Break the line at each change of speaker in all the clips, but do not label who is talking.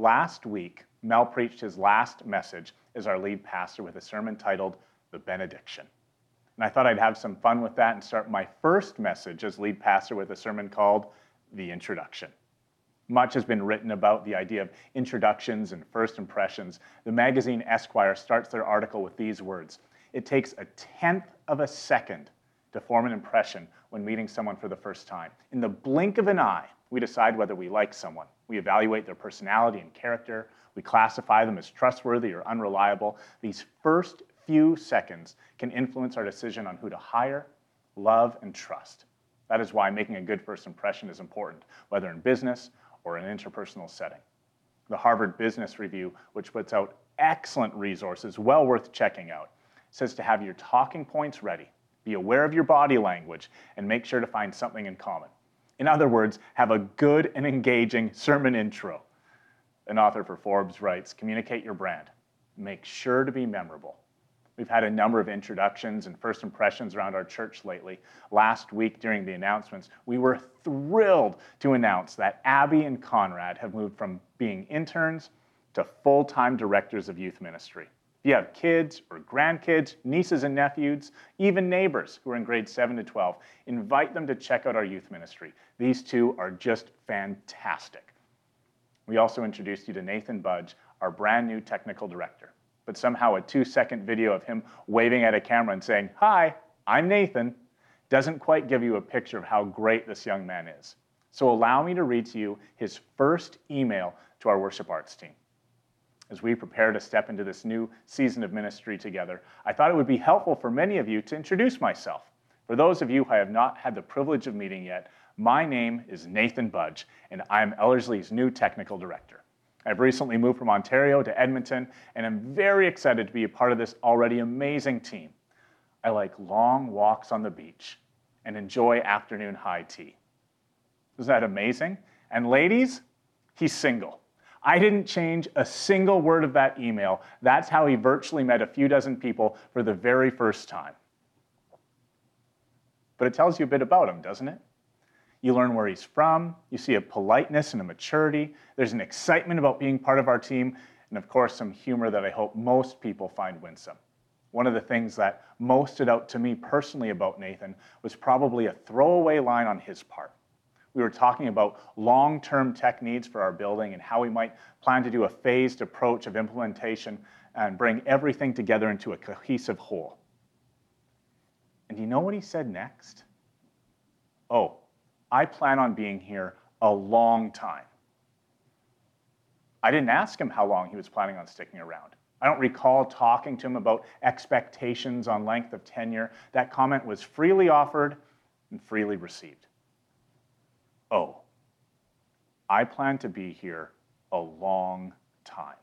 last week, Mel preached his last message as our lead pastor with a sermon titled The Benediction. And I thought I'd have some fun with that and start my first message as lead pastor with a sermon called The Introduction. Much has been written about the idea of introductions and first impressions. The magazine Esquire starts their article with these words It takes a tenth of a second to form an impression when meeting someone for the first time. In the blink of an eye, we decide whether we like someone. We evaluate their personality and character. We classify them as trustworthy or unreliable. These first few seconds can influence our decision on who to hire, love, and trust. That is why making a good first impression is important, whether in business or an interpersonal setting. The Harvard Business Review, which puts out excellent resources well worth checking out, says to have your talking points ready, be aware of your body language, and make sure to find something in common. In other words, have a good and engaging sermon intro. An author for Forbes writes Communicate your brand. Make sure to be memorable. We've had a number of introductions and first impressions around our church lately. Last week during the announcements, we were thrilled to announce that Abby and Conrad have moved from being interns to full time directors of youth ministry. If you have kids or grandkids, nieces and nephews, even neighbors who are in grades 7 to 12, invite them to check out our youth ministry. These two are just fantastic. We also introduced you to Nathan Budge, our brand new technical director but somehow a two second video of him waving at a camera and saying, Hi, I'm Nathan, doesn't quite give you a picture of how great this young man is. So allow me to read to you his first email to our worship arts team. As we prepare to step into this new season of ministry together, I thought it would be helpful for many of you to introduce myself. For those of you who I have not had the privilege of meeting yet, my name is Nathan Budge, and I'm Ellerslie's new technical director. I've recently moved from Ontario to Edmonton, and I'm very excited to be a part of this already amazing team. I like long walks on the beach and enjoy afternoon high tea. Isn't that amazing? And ladies, he's single. I didn't change a single word of that email. That's how he virtually met a few dozen people for the very first time. But it tells you a bit about him, doesn't it? You learn where he's from. You see a politeness and a maturity. There's an excitement about being part of our team. And of course, some humor that I hope most people find winsome. One of the things that most stood out to me personally about Nathan was probably a throwaway line on his part. We were talking about long term tech needs for our building and how we might plan to do a phased approach of implementation and bring everything together into a cohesive whole. And do you know what he said next? Oh, I plan on being here a long time. I didn't ask him how long he was planning on sticking around. I don't recall talking to him about expectations on length of tenure. That comment was freely offered and freely received. Oh, I plan to be here a long time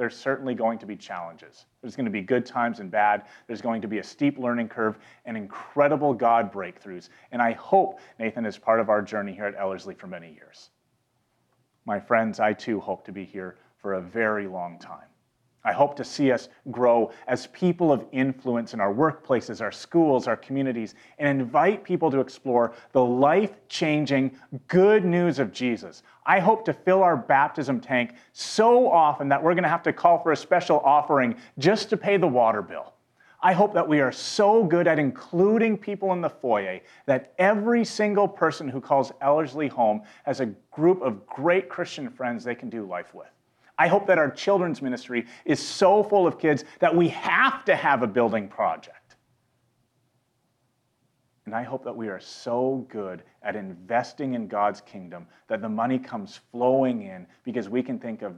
there's certainly going to be challenges. There's going to be good times and bad. There's going to be a steep learning curve and incredible God breakthroughs. And I hope Nathan is part of our journey here at Ellerslie for many years. My friends, I too hope to be here for a very long time. I hope to see us grow as people of influence in our workplaces, our schools, our communities, and invite people to explore the life changing good news of Jesus. I hope to fill our baptism tank so often that we're going to have to call for a special offering just to pay the water bill. I hope that we are so good at including people in the foyer that every single person who calls Ellerslie home has a group of great Christian friends they can do life with. I hope that our children's ministry is so full of kids that we have to have a building project. And I hope that we are so good at investing in God's kingdom that the money comes flowing in because we can think of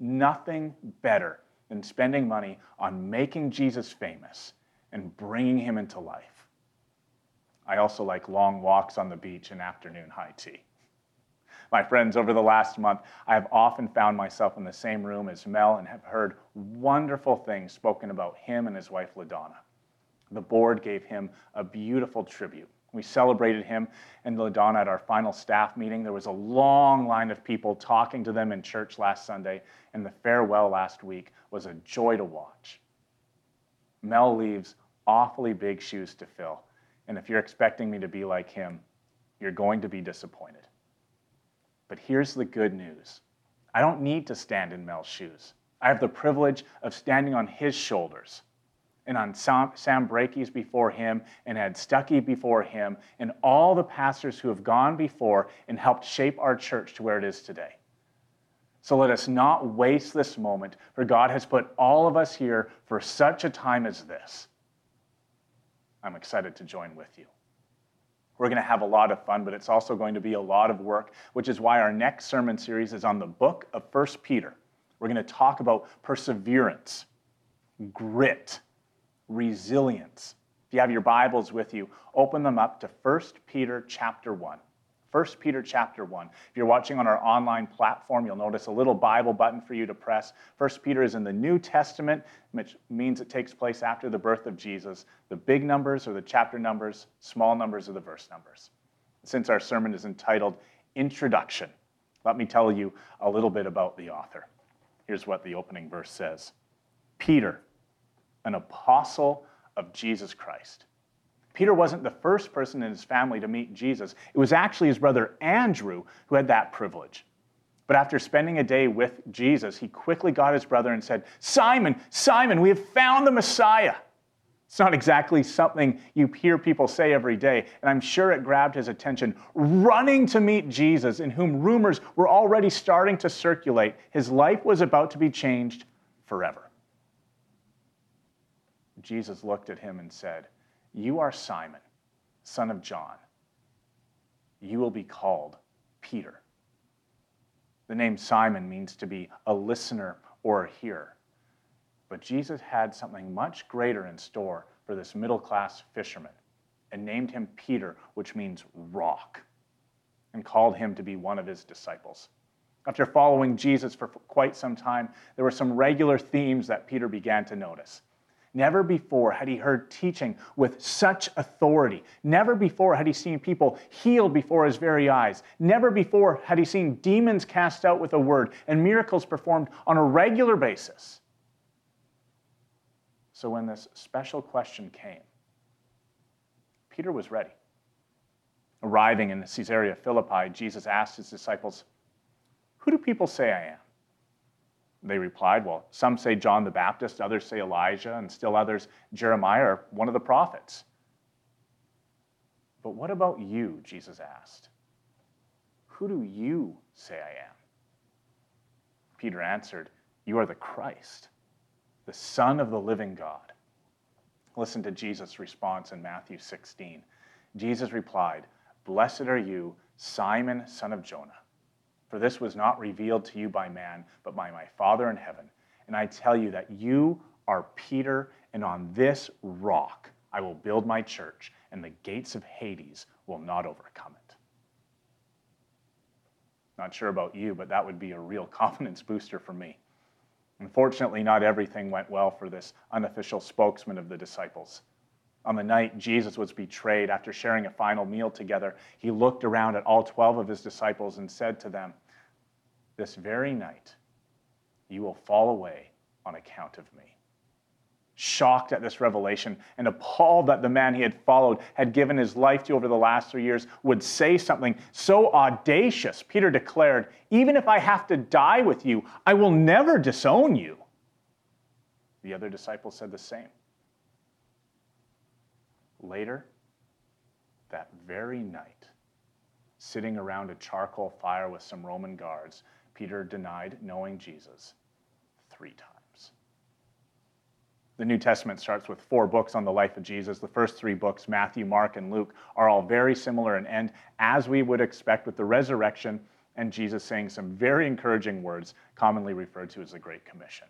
nothing better than spending money on making Jesus famous and bringing him into life. I also like long walks on the beach and afternoon high tea. My friends, over the last month, I have often found myself in the same room as Mel and have heard wonderful things spoken about him and his wife, LaDonna. The board gave him a beautiful tribute. We celebrated him and LaDonna at our final staff meeting. There was a long line of people talking to them in church last Sunday, and the farewell last week was a joy to watch. Mel leaves awfully big shoes to fill, and if you're expecting me to be like him, you're going to be disappointed. But here's the good news I don't need to stand in Mel's shoes. I have the privilege of standing on his shoulders and on Sam, Sam Brakey's before him and Ed Stuckey before him and all the pastors who have gone before and helped shape our church to where it is today. So let us not waste this moment, for God has put all of us here for such a time as this. I'm excited to join with you. We're going to have a lot of fun, but it's also going to be a lot of work, which is why our next sermon series is on the book of 1 Peter. We're going to talk about perseverance, grit, resilience. If you have your Bibles with you, open them up to 1 Peter chapter 1. 1 Peter chapter 1. If you're watching on our online platform, you'll notice a little Bible button for you to press. 1 Peter is in the New Testament, which means it takes place after the birth of Jesus. The big numbers are the chapter numbers, small numbers are the verse numbers. Since our sermon is entitled Introduction, let me tell you a little bit about the author. Here's what the opening verse says Peter, an apostle of Jesus Christ Peter wasn't the first person in his family to meet Jesus. It was actually his brother Andrew who had that privilege. But after spending a day with Jesus, he quickly got his brother and said, Simon, Simon, we have found the Messiah. It's not exactly something you hear people say every day, and I'm sure it grabbed his attention. Running to meet Jesus, in whom rumors were already starting to circulate, his life was about to be changed forever. Jesus looked at him and said, you are Simon, son of John. You will be called Peter. The name Simon means to be a listener or a hearer. But Jesus had something much greater in store for this middle class fisherman and named him Peter, which means rock, and called him to be one of his disciples. After following Jesus for quite some time, there were some regular themes that Peter began to notice. Never before had he heard teaching with such authority. Never before had he seen people healed before his very eyes. Never before had he seen demons cast out with a word and miracles performed on a regular basis. So when this special question came, Peter was ready. Arriving in Caesarea Philippi, Jesus asked his disciples, Who do people say I am? They replied, Well, some say John the Baptist, others say Elijah, and still others Jeremiah or one of the prophets. But what about you? Jesus asked. Who do you say I am? Peter answered, You are the Christ, the Son of the living God. Listen to Jesus' response in Matthew 16. Jesus replied, Blessed are you, Simon, son of Jonah. For this was not revealed to you by man, but by my Father in heaven. And I tell you that you are Peter, and on this rock I will build my church, and the gates of Hades will not overcome it. Not sure about you, but that would be a real confidence booster for me. Unfortunately, not everything went well for this unofficial spokesman of the disciples. On the night Jesus was betrayed, after sharing a final meal together, he looked around at all 12 of his disciples and said to them, This very night, you will fall away on account of me. Shocked at this revelation and appalled that the man he had followed had given his life to over the last three years would say something so audacious, Peter declared, Even if I have to die with you, I will never disown you. The other disciples said the same. Later, that very night, sitting around a charcoal fire with some Roman guards, Peter denied knowing Jesus three times. The New Testament starts with four books on the life of Jesus. The first three books, Matthew, Mark, and Luke, are all very similar and end as we would expect with the resurrection and Jesus saying some very encouraging words, commonly referred to as the Great Commission.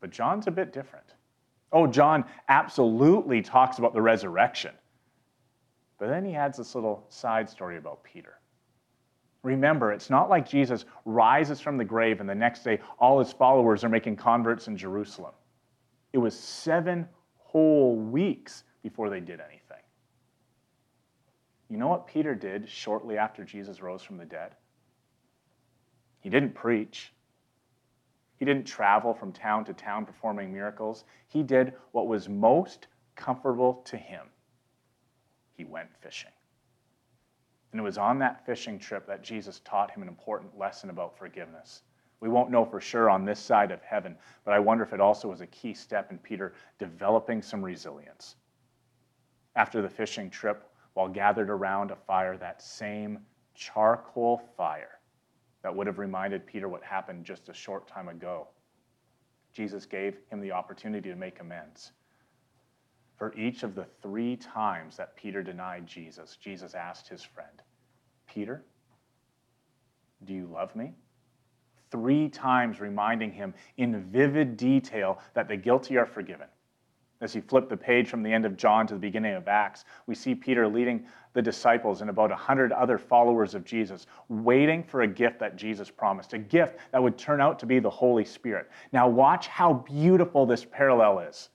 But John's a bit different. Oh, John absolutely talks about the resurrection. But then he adds this little side story about Peter. Remember, it's not like Jesus rises from the grave and the next day all his followers are making converts in Jerusalem. It was seven whole weeks before they did anything. You know what Peter did shortly after Jesus rose from the dead? He didn't preach, he didn't travel from town to town performing miracles. He did what was most comfortable to him. He went fishing. And it was on that fishing trip that Jesus taught him an important lesson about forgiveness. We won't know for sure on this side of heaven, but I wonder if it also was a key step in Peter developing some resilience. After the fishing trip, while gathered around a fire, that same charcoal fire that would have reminded Peter what happened just a short time ago, Jesus gave him the opportunity to make amends. For each of the three times that Peter denied Jesus, Jesus asked his friend, Peter, do you love me? Three times reminding him in vivid detail that the guilty are forgiven. As you flip the page from the end of John to the beginning of Acts, we see Peter leading the disciples and about 100 other followers of Jesus, waiting for a gift that Jesus promised, a gift that would turn out to be the Holy Spirit. Now, watch how beautiful this parallel is.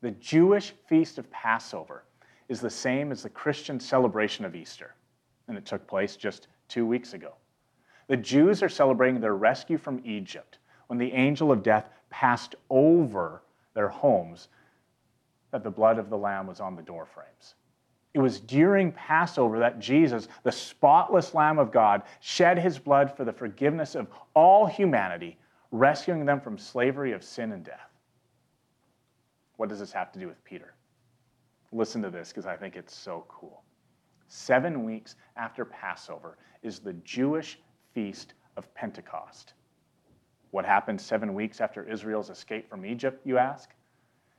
The Jewish feast of Passover is the same as the Christian celebration of Easter, and it took place just two weeks ago. The Jews are celebrating their rescue from Egypt when the angel of death passed over their homes that the blood of the Lamb was on the doorframes. It was during Passover that Jesus, the spotless Lamb of God, shed his blood for the forgiveness of all humanity, rescuing them from slavery of sin and death. What does this have to do with Peter? Listen to this because I think it's so cool. Seven weeks after Passover is the Jewish feast of Pentecost. What happened seven weeks after Israel's escape from Egypt, you ask?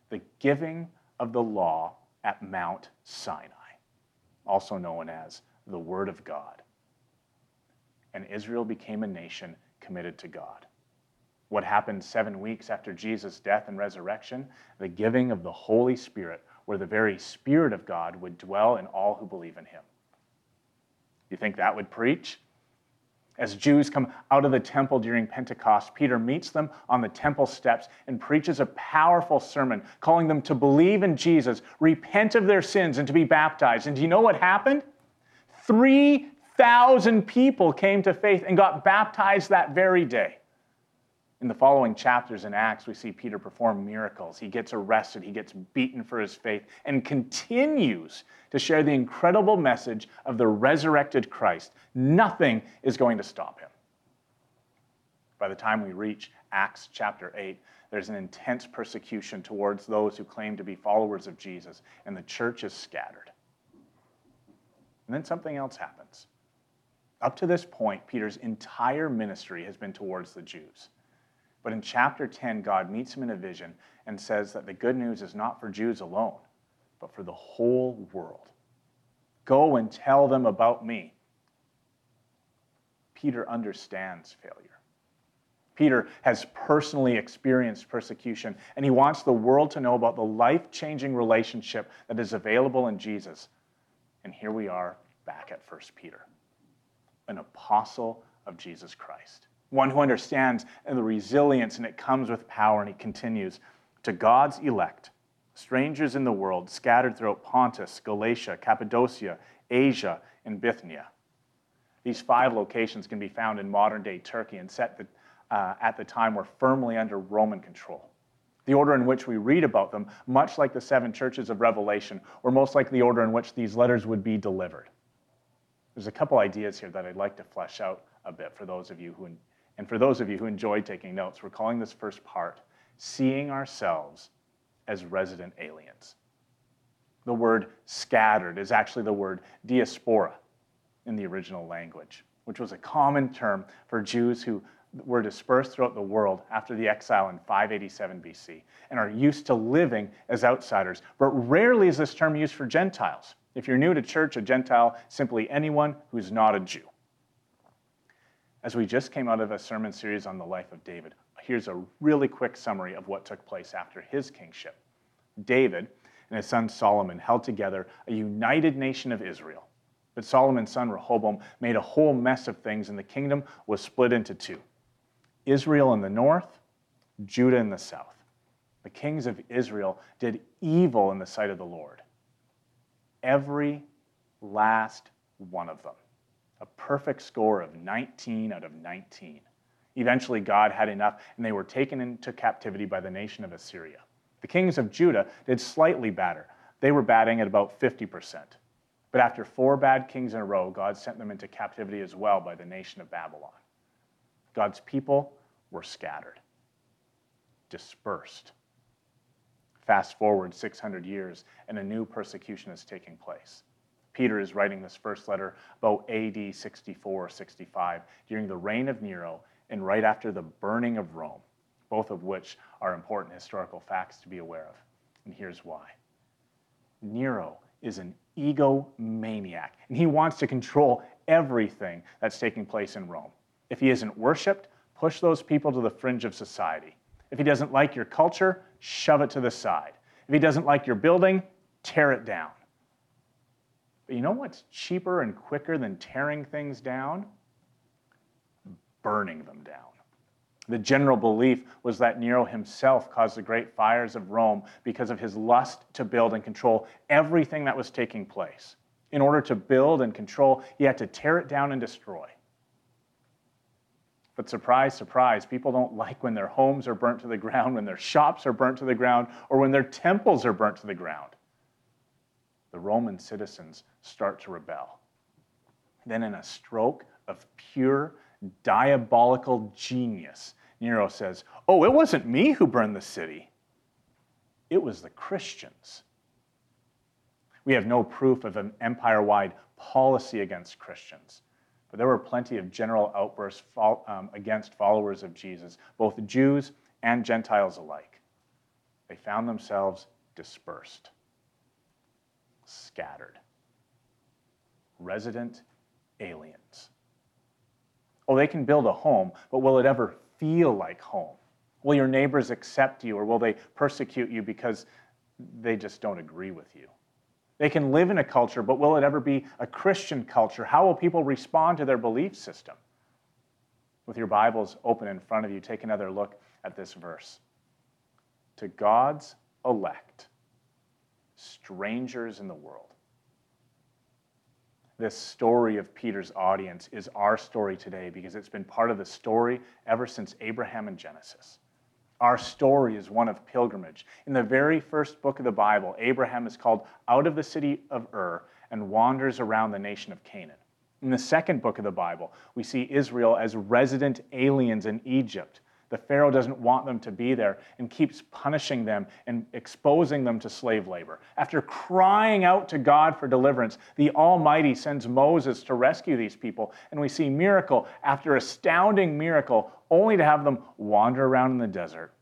The giving of the law at Mount Sinai, also known as the Word of God. And Israel became a nation committed to God what happened seven weeks after Jesus' death and resurrection, the giving of the Holy Spirit, where the very Spirit of God would dwell in all who believe in him. You think that would preach? As Jews come out of the temple during Pentecost, Peter meets them on the temple steps and preaches a powerful sermon, calling them to believe in Jesus, repent of their sins, and to be baptized. And do you know what happened? 3,000 people came to faith and got baptized that very day. In the following chapters in Acts, we see Peter perform miracles. He gets arrested, he gets beaten for his faith, and continues to share the incredible message of the resurrected Christ. Nothing is going to stop him. By the time we reach Acts chapter 8, there's an intense persecution towards those who claim to be followers of Jesus, and the church is scattered. And then something else happens. Up to this point, Peter's entire ministry has been towards the Jews. But in chapter 10, God meets him in a vision and says that the good news is not for Jews alone, but for the whole world. Go and tell them about me. Peter understands failure. Peter has personally experienced persecution, and he wants the world to know about the life changing relationship that is available in Jesus. And here we are back at 1 Peter, an apostle of Jesus Christ one who understands the resilience and it comes with power. And he continues to God's elect, strangers in the world, scattered throughout Pontus, Galatia, Cappadocia, Asia, and Bithynia. These five locations can be found in modern day Turkey and set the, uh, at the time were firmly under Roman control. The order in which we read about them, much like the seven churches of Revelation, or most like the order in which these letters would be delivered. There's a couple ideas here that I'd like to flesh out a bit for those of you who and for those of you who enjoy taking notes, we're calling this first part Seeing Ourselves as Resident Aliens. The word scattered is actually the word diaspora in the original language, which was a common term for Jews who were dispersed throughout the world after the exile in 587 BC and are used to living as outsiders. But rarely is this term used for Gentiles. If you're new to church, a Gentile simply anyone who's not a Jew. As we just came out of a sermon series on the life of David, here's a really quick summary of what took place after his kingship. David and his son Solomon held together a united nation of Israel. But Solomon's son Rehoboam made a whole mess of things, and the kingdom was split into two Israel in the north, Judah in the south. The kings of Israel did evil in the sight of the Lord. Every last one of them a perfect score of 19 out of 19. Eventually, God had enough, and they were taken into captivity by the nation of Assyria. The kings of Judah did slightly better. They were batting at about 50%. But after four bad kings in a row, God sent them into captivity as well by the nation of Babylon. God's people were scattered, dispersed. Fast forward 600 years, and a new persecution is taking place. Peter is writing this first letter about AD 64 65 during the reign of Nero and right after the burning of Rome, both of which are important historical facts to be aware of. And here's why Nero is an egomaniac, and he wants to control everything that's taking place in Rome. If he isn't worshiped, push those people to the fringe of society. If he doesn't like your culture, shove it to the side. If he doesn't like your building, tear it down. But you know what's cheaper and quicker than tearing things down? Burning them down. The general belief was that Nero himself caused the great fires of Rome because of his lust to build and control everything that was taking place. In order to build and control, he had to tear it down and destroy. But surprise, surprise, people don't like when their homes are burnt to the ground, when their shops are burnt to the ground, or when their temples are burnt to the ground. The Roman citizens start to rebel. Then, in a stroke of pure diabolical genius, Nero says, Oh, it wasn't me who burned the city, it was the Christians. We have no proof of an empire wide policy against Christians. But there were plenty of general outbursts um, against followers of Jesus, both Jews and Gentiles alike. They found themselves dispersed, scattered, resident aliens. Oh, they can build a home, but will it ever feel like home? Will your neighbors accept you, or will they persecute you because they just don't agree with you? They can live in a culture, but will it ever be a Christian culture? How will people respond to their belief system? With your Bibles open in front of you, take another look at this verse. To God's elect, strangers in the world. This story of Peter's audience is our story today because it's been part of the story ever since Abraham and Genesis. Our story is one of pilgrimage. In the very first book of the Bible, Abraham is called out of the city of Ur and wanders around the nation of Canaan. In the second book of the Bible, we see Israel as resident aliens in Egypt the Pharaoh doesn't want them to be there and keeps punishing them and exposing them to slave labor. After crying out to God for deliverance, the Almighty sends Moses to rescue these people. And we see miracle after astounding miracle, only to have them wander around in the desert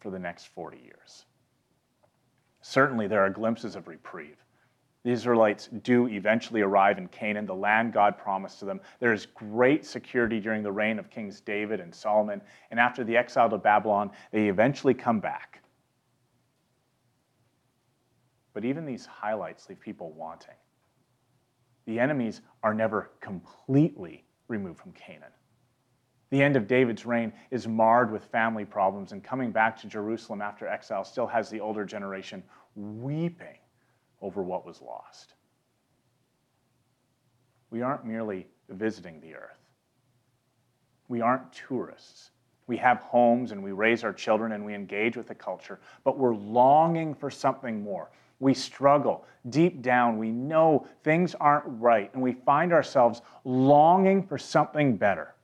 for the next 40 years. Certainly, there are glimpses of reprieve. The Israelites do eventually arrive in Canaan, the land God promised to them. There is great security during the reign of Kings David and Solomon. And after the exile to Babylon, they eventually come back. But even these highlights leave people wanting. The enemies are never completely removed from Canaan. The end of David's reign is marred with family problems, and coming back to Jerusalem after exile still has the older generation weeping over what was lost. We aren't merely visiting the earth. We aren't tourists. We have homes and we raise our children and we engage with the culture, but we're longing for something more. We struggle. Deep down, we know things aren't right and we find ourselves longing for something better.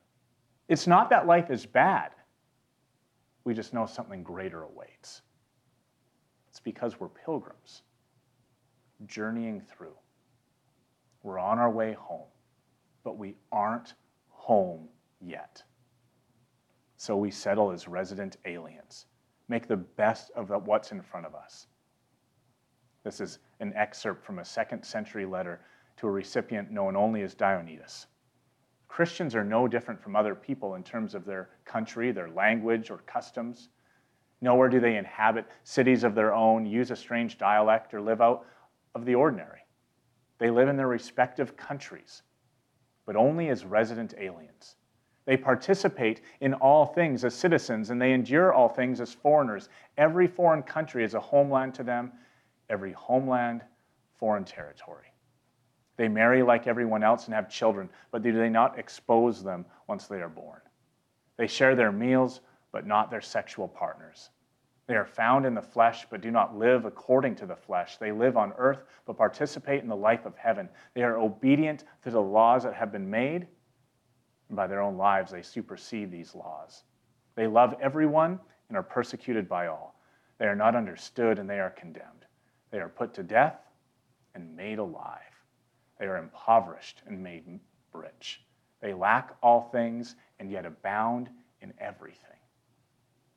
It's not that life is bad, we just know something greater awaits. It's because we're pilgrims journeying through. We're on our way home, but we aren't home yet. So we settle as resident aliens, make the best of what's in front of us. This is an excerpt from a second century letter to a recipient known only as Diognetus. Christians are no different from other people in terms of their country, their language, or customs. Nowhere do they inhabit cities of their own, use a strange dialect, or live out of the ordinary. They live in their respective countries, but only as resident aliens. They participate in all things as citizens, and they endure all things as foreigners. Every foreign country is a homeland to them, every homeland, foreign territory. They marry like everyone else and have children, but do they not expose them once they are born? They share their meals, but not their sexual partners. They are found in the flesh, but do not live according to the flesh. They live on earth, but participate in the life of heaven. They are obedient to the laws that have been made, and by their own lives, they supersede these laws. They love everyone and are persecuted by all. They are not understood, and they are condemned. They are put to death and made alive. They are impoverished and made rich. They lack all things and yet abound in everything.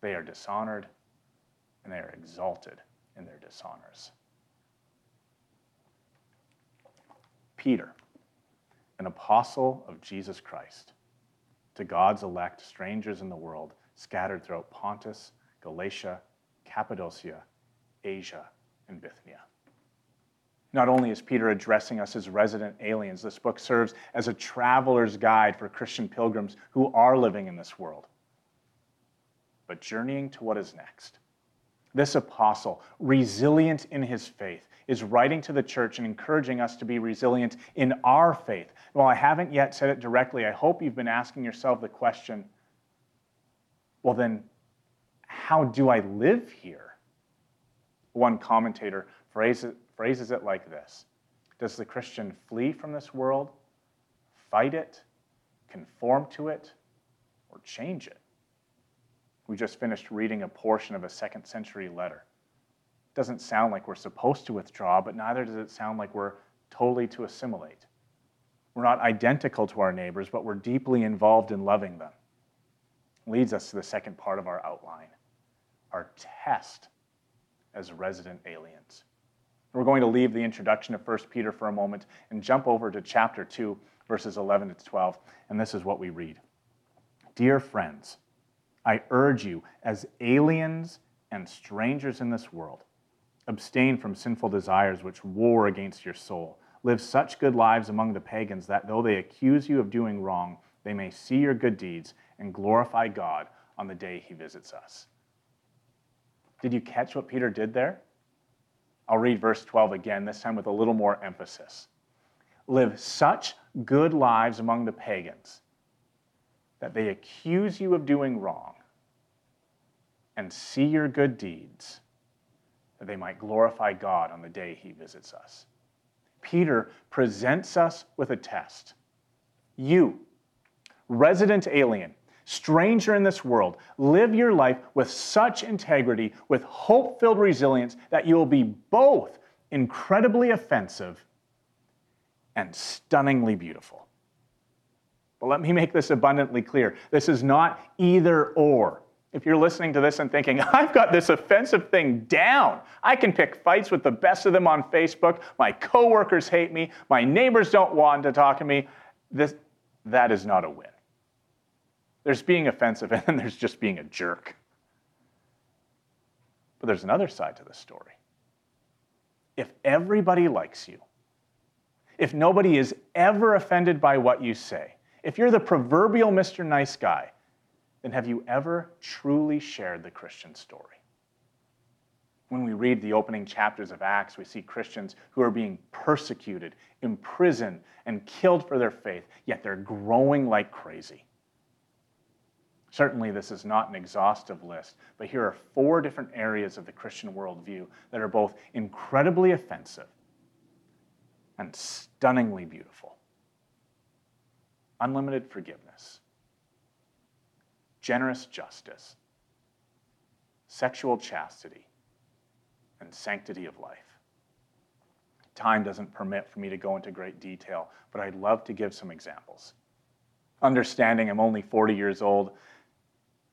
They are dishonored and they are exalted in their dishonors. Peter, an apostle of Jesus Christ, to God's elect strangers in the world scattered throughout Pontus, Galatia, Cappadocia, Asia, and Bithynia. Not only is Peter addressing us as resident aliens, this book serves as a traveler's guide for Christian pilgrims who are living in this world, but journeying to what is next. This apostle, resilient in his faith, is writing to the church and encouraging us to be resilient in our faith. While I haven't yet said it directly, I hope you've been asking yourself the question well, then, how do I live here? One commentator phrases, phrases it like this Does the Christian flee from this world, fight it, conform to it, or change it? We just finished reading a portion of a second century letter. It doesn't sound like we're supposed to withdraw, but neither does it sound like we're totally to assimilate. We're not identical to our neighbors, but we're deeply involved in loving them. Leads us to the second part of our outline our test as resident aliens. We're going to leave the introduction of 1 Peter for a moment and jump over to chapter 2, verses 11 to 12, and this is what we read Dear friends, I urge you, as aliens and strangers in this world, abstain from sinful desires which war against your soul. Live such good lives among the pagans that though they accuse you of doing wrong, they may see your good deeds and glorify God on the day he visits us. Did you catch what Peter did there? I'll read verse 12 again, this time with a little more emphasis. Live such good lives among the pagans that they accuse you of doing wrong and see your good deeds, that they might glorify God on the day he visits us. Peter presents us with a test. You, resident alien, stranger in this world, live your life with such integrity, with hope filled resilience, that you will be both incredibly offensive and stunningly beautiful. But let me make this abundantly clear this is not either or. If you're listening to this and thinking, I've got this offensive thing down, I can pick fights with the best of them on Facebook, my coworkers hate me, my neighbors don't want to talk to me, this, that is not a win. There's being offensive, and then there's just being a jerk. But there's another side to the story. If everybody likes you, if nobody is ever offended by what you say, if you're the proverbial Mr. Nice Guy, then have you ever truly shared the Christian story? When we read the opening chapters of Acts, we see Christians who are being persecuted, imprisoned, and killed for their faith, yet they're growing like crazy. Certainly, this is not an exhaustive list, but here are four different areas of the Christian worldview that are both incredibly offensive and stunningly beautiful unlimited forgiveness, generous justice, sexual chastity, and sanctity of life. Time doesn't permit for me to go into great detail, but I'd love to give some examples. Understanding I'm only 40 years old,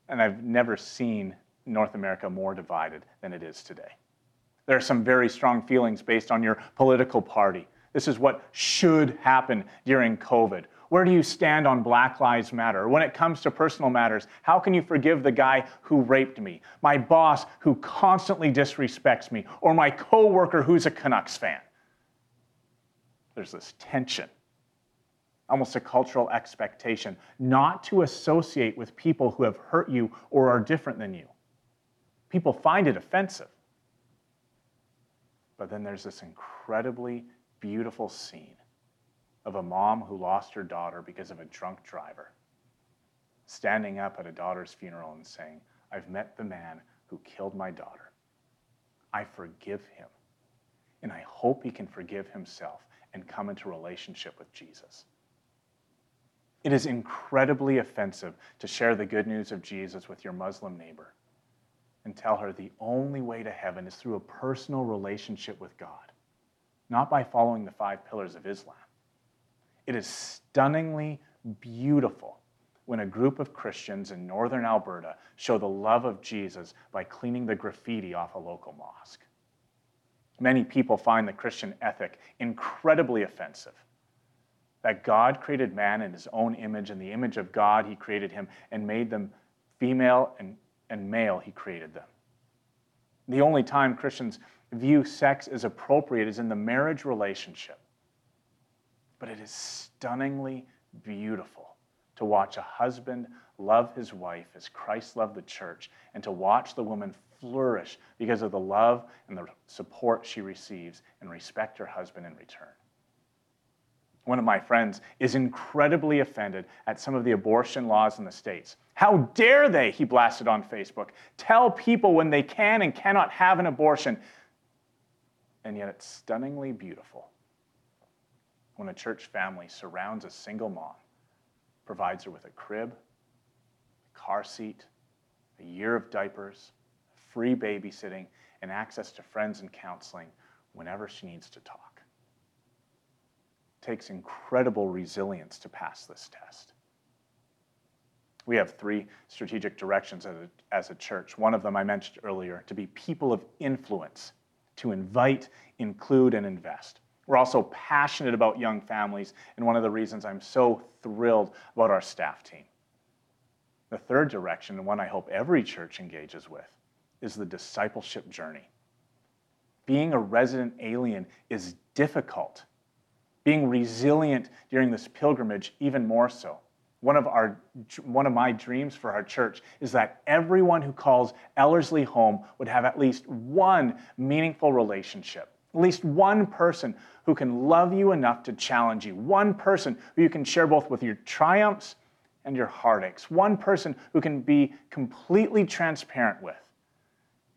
and I've never seen North America more divided than it is today. There are some very strong feelings based on your political party. This is what should happen during COVID. Where do you stand on Black Lives Matter? When it comes to personal matters, how can you forgive the guy who raped me, my boss who constantly disrespects me, or my coworker who's a Canucks fan? There's this tension almost a cultural expectation, not to associate with people who have hurt you or are different than you. People find it offensive. But then there's this incredibly beautiful scene of a mom who lost her daughter because of a drunk driver, standing up at a daughter's funeral and saying, I've met the man who killed my daughter. I forgive him, and I hope he can forgive himself and come into relationship with Jesus. It is incredibly offensive to share the good news of Jesus with your Muslim neighbor and tell her the only way to heaven is through a personal relationship with God, not by following the five pillars of Islam. It is stunningly beautiful when a group of Christians in northern Alberta show the love of Jesus by cleaning the graffiti off a local mosque. Many people find the Christian ethic incredibly offensive. That God created man in his own image, in the image of God, he created him and made them female and, and male, he created them. The only time Christians view sex as appropriate is in the marriage relationship. But it is stunningly beautiful to watch a husband love his wife as Christ loved the church and to watch the woman flourish because of the love and the support she receives and respect her husband in return. One of my friends is incredibly offended at some of the abortion laws in the States. How dare they, he blasted on Facebook, tell people when they can and cannot have an abortion. And yet it's stunningly beautiful when a church family surrounds a single mom, provides her with a crib, a car seat, a year of diapers, free babysitting, and access to friends and counseling whenever she needs to talk. It takes incredible resilience to pass this test. We have three strategic directions as a, as a church. One of them I mentioned earlier to be people of influence, to invite, include, and invest. We're also passionate about young families, and one of the reasons I'm so thrilled about our staff team. The third direction, and one I hope every church engages with, is the discipleship journey. Being a resident alien is difficult. Being resilient during this pilgrimage, even more so. One of, our, one of my dreams for our church is that everyone who calls Ellerslie home would have at least one meaningful relationship at least one person who can love you enough to challenge you. One person who you can share both with your triumphs and your heartaches. One person who can be completely transparent with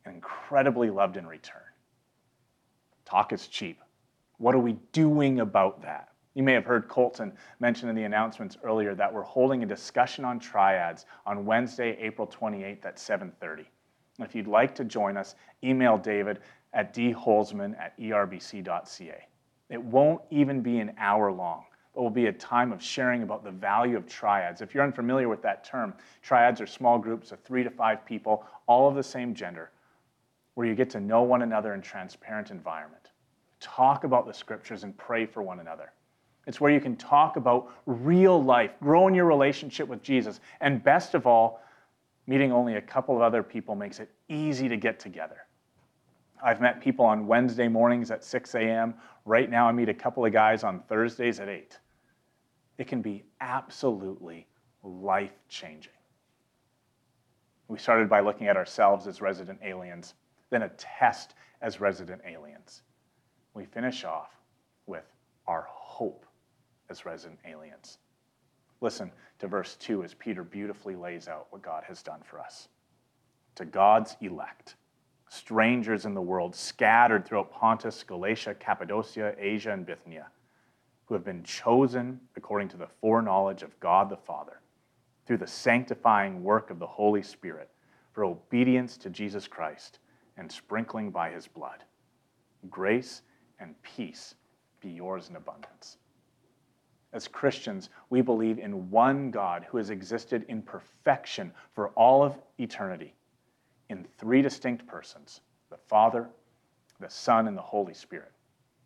and incredibly loved in return. Talk is cheap. What are we doing about that? You may have heard Colton mention in the announcements earlier that we're holding a discussion on triads on Wednesday, April 28th at 7:30. If you'd like to join us, email David at dholzman at erbc.ca. It won't even be an hour long, but will be a time of sharing about the value of triads. If you're unfamiliar with that term, triads are small groups of three to five people, all of the same gender, where you get to know one another in transparent environment. Talk about the scriptures and pray for one another. It's where you can talk about real life, grow in your relationship with Jesus, and best of all, meeting only a couple of other people makes it easy to get together. I've met people on Wednesday mornings at 6 a.m. Right now, I meet a couple of guys on Thursdays at 8. It can be absolutely life changing. We started by looking at ourselves as resident aliens, then a test as resident aliens. We finish off with our hope as resident aliens. Listen to verse 2 as Peter beautifully lays out what God has done for us. To God's elect strangers in the world, scattered throughout Pontus, Galatia, Cappadocia, Asia, and Bithynia, who have been chosen according to the foreknowledge of God the Father, through the sanctifying work of the Holy Spirit, for obedience to Jesus Christ and sprinkling by his blood. Grace and peace be yours in abundance. As Christians, we believe in one God who has existed in perfection for all of eternity in three distinct persons the Father, the Son, and the Holy Spirit.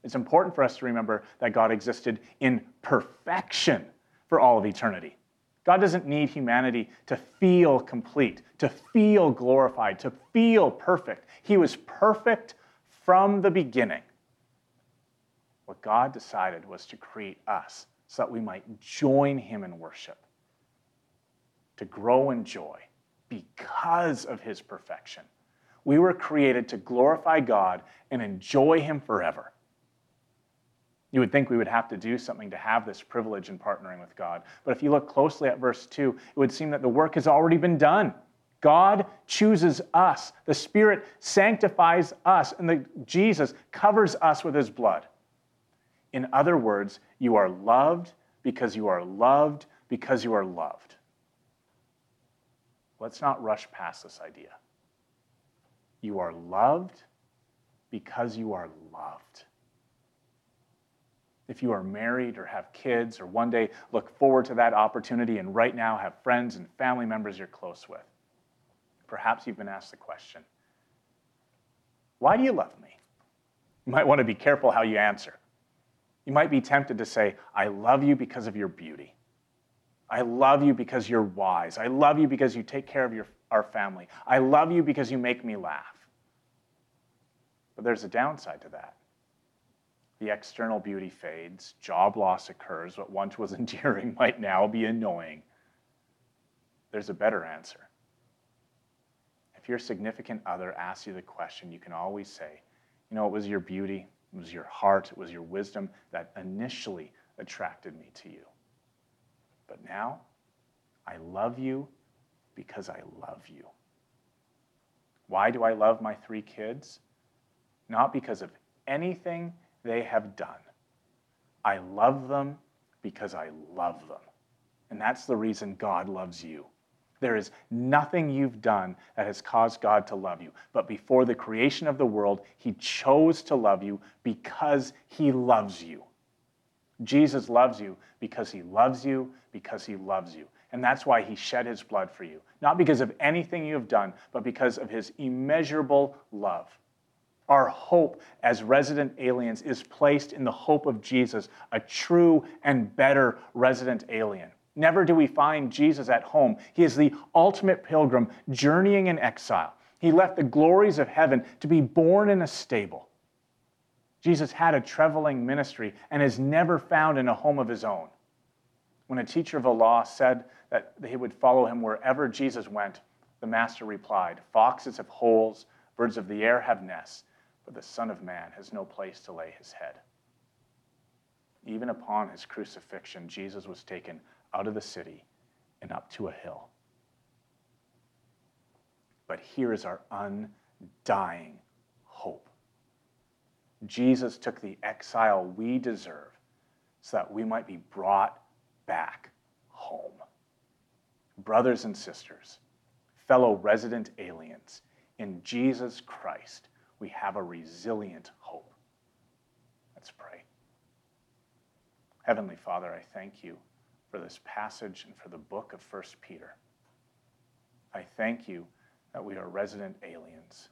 It's important for us to remember that God existed in perfection for all of eternity. God doesn't need humanity to feel complete, to feel glorified, to feel perfect. He was perfect from the beginning. What God decided was to create us so that we might join Him in worship, to grow in joy, because of his perfection. We were created to glorify God and enjoy him forever. You would think we would have to do something to have this privilege in partnering with God. But if you look closely at verse 2, it would seem that the work has already been done. God chooses us. The Spirit sanctifies us, and the, Jesus covers us with his blood. In other words, you are loved because you are loved because you are loved. Let's not rush past this idea. You are loved because you are loved. If you are married or have kids or one day look forward to that opportunity and right now have friends and family members you're close with, perhaps you've been asked the question why do you love me? You might want to be careful how you answer. You might be tempted to say, I love you because of your beauty. I love you because you're wise. I love you because you take care of your, our family. I love you because you make me laugh. But there's a downside to that. The external beauty fades, job loss occurs, what once was endearing might now be annoying. There's a better answer. If your significant other asks you the question, you can always say, You know, it was your beauty, it was your heart, it was your wisdom that initially attracted me to you. But now, I love you because I love you. Why do I love my three kids? Not because of anything they have done. I love them because I love them. And that's the reason God loves you. There is nothing you've done that has caused God to love you. But before the creation of the world, He chose to love you because He loves you. Jesus loves you because He loves you, because He loves you. And that's why He shed His blood for you. Not because of anything you have done, but because of His immeasurable love. Our hope as resident aliens is placed in the hope of Jesus, a true and better resident alien. Never do we find Jesus at home. He is the ultimate pilgrim journeying in exile. He left the glories of heaven to be born in a stable. Jesus had a traveling ministry and is never found in a home of his own. When a teacher of the law said that he would follow him wherever Jesus went, the master replied, Foxes have holes, birds of the air have nests, but the Son of Man has no place to lay his head. Even upon his crucifixion, Jesus was taken out of the city and up to a hill. But here is our undying hope. Jesus took the exile we deserve so that we might be brought back home. Brothers and sisters, fellow resident aliens, in Jesus Christ, we have a resilient hope. Let's pray. Heavenly Father, I thank you for this passage and for the book of 1 Peter. I thank you that we are resident aliens.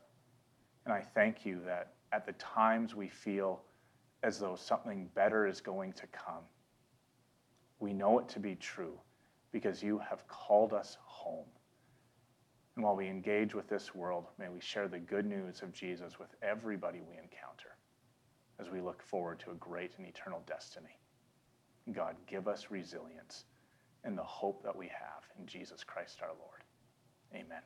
And I thank you that at the times we feel as though something better is going to come, we know it to be true because you have called us home. And while we engage with this world, may we share the good news of Jesus with everybody we encounter as we look forward to a great and eternal destiny. God, give us resilience and the hope that we have in Jesus Christ our Lord. Amen.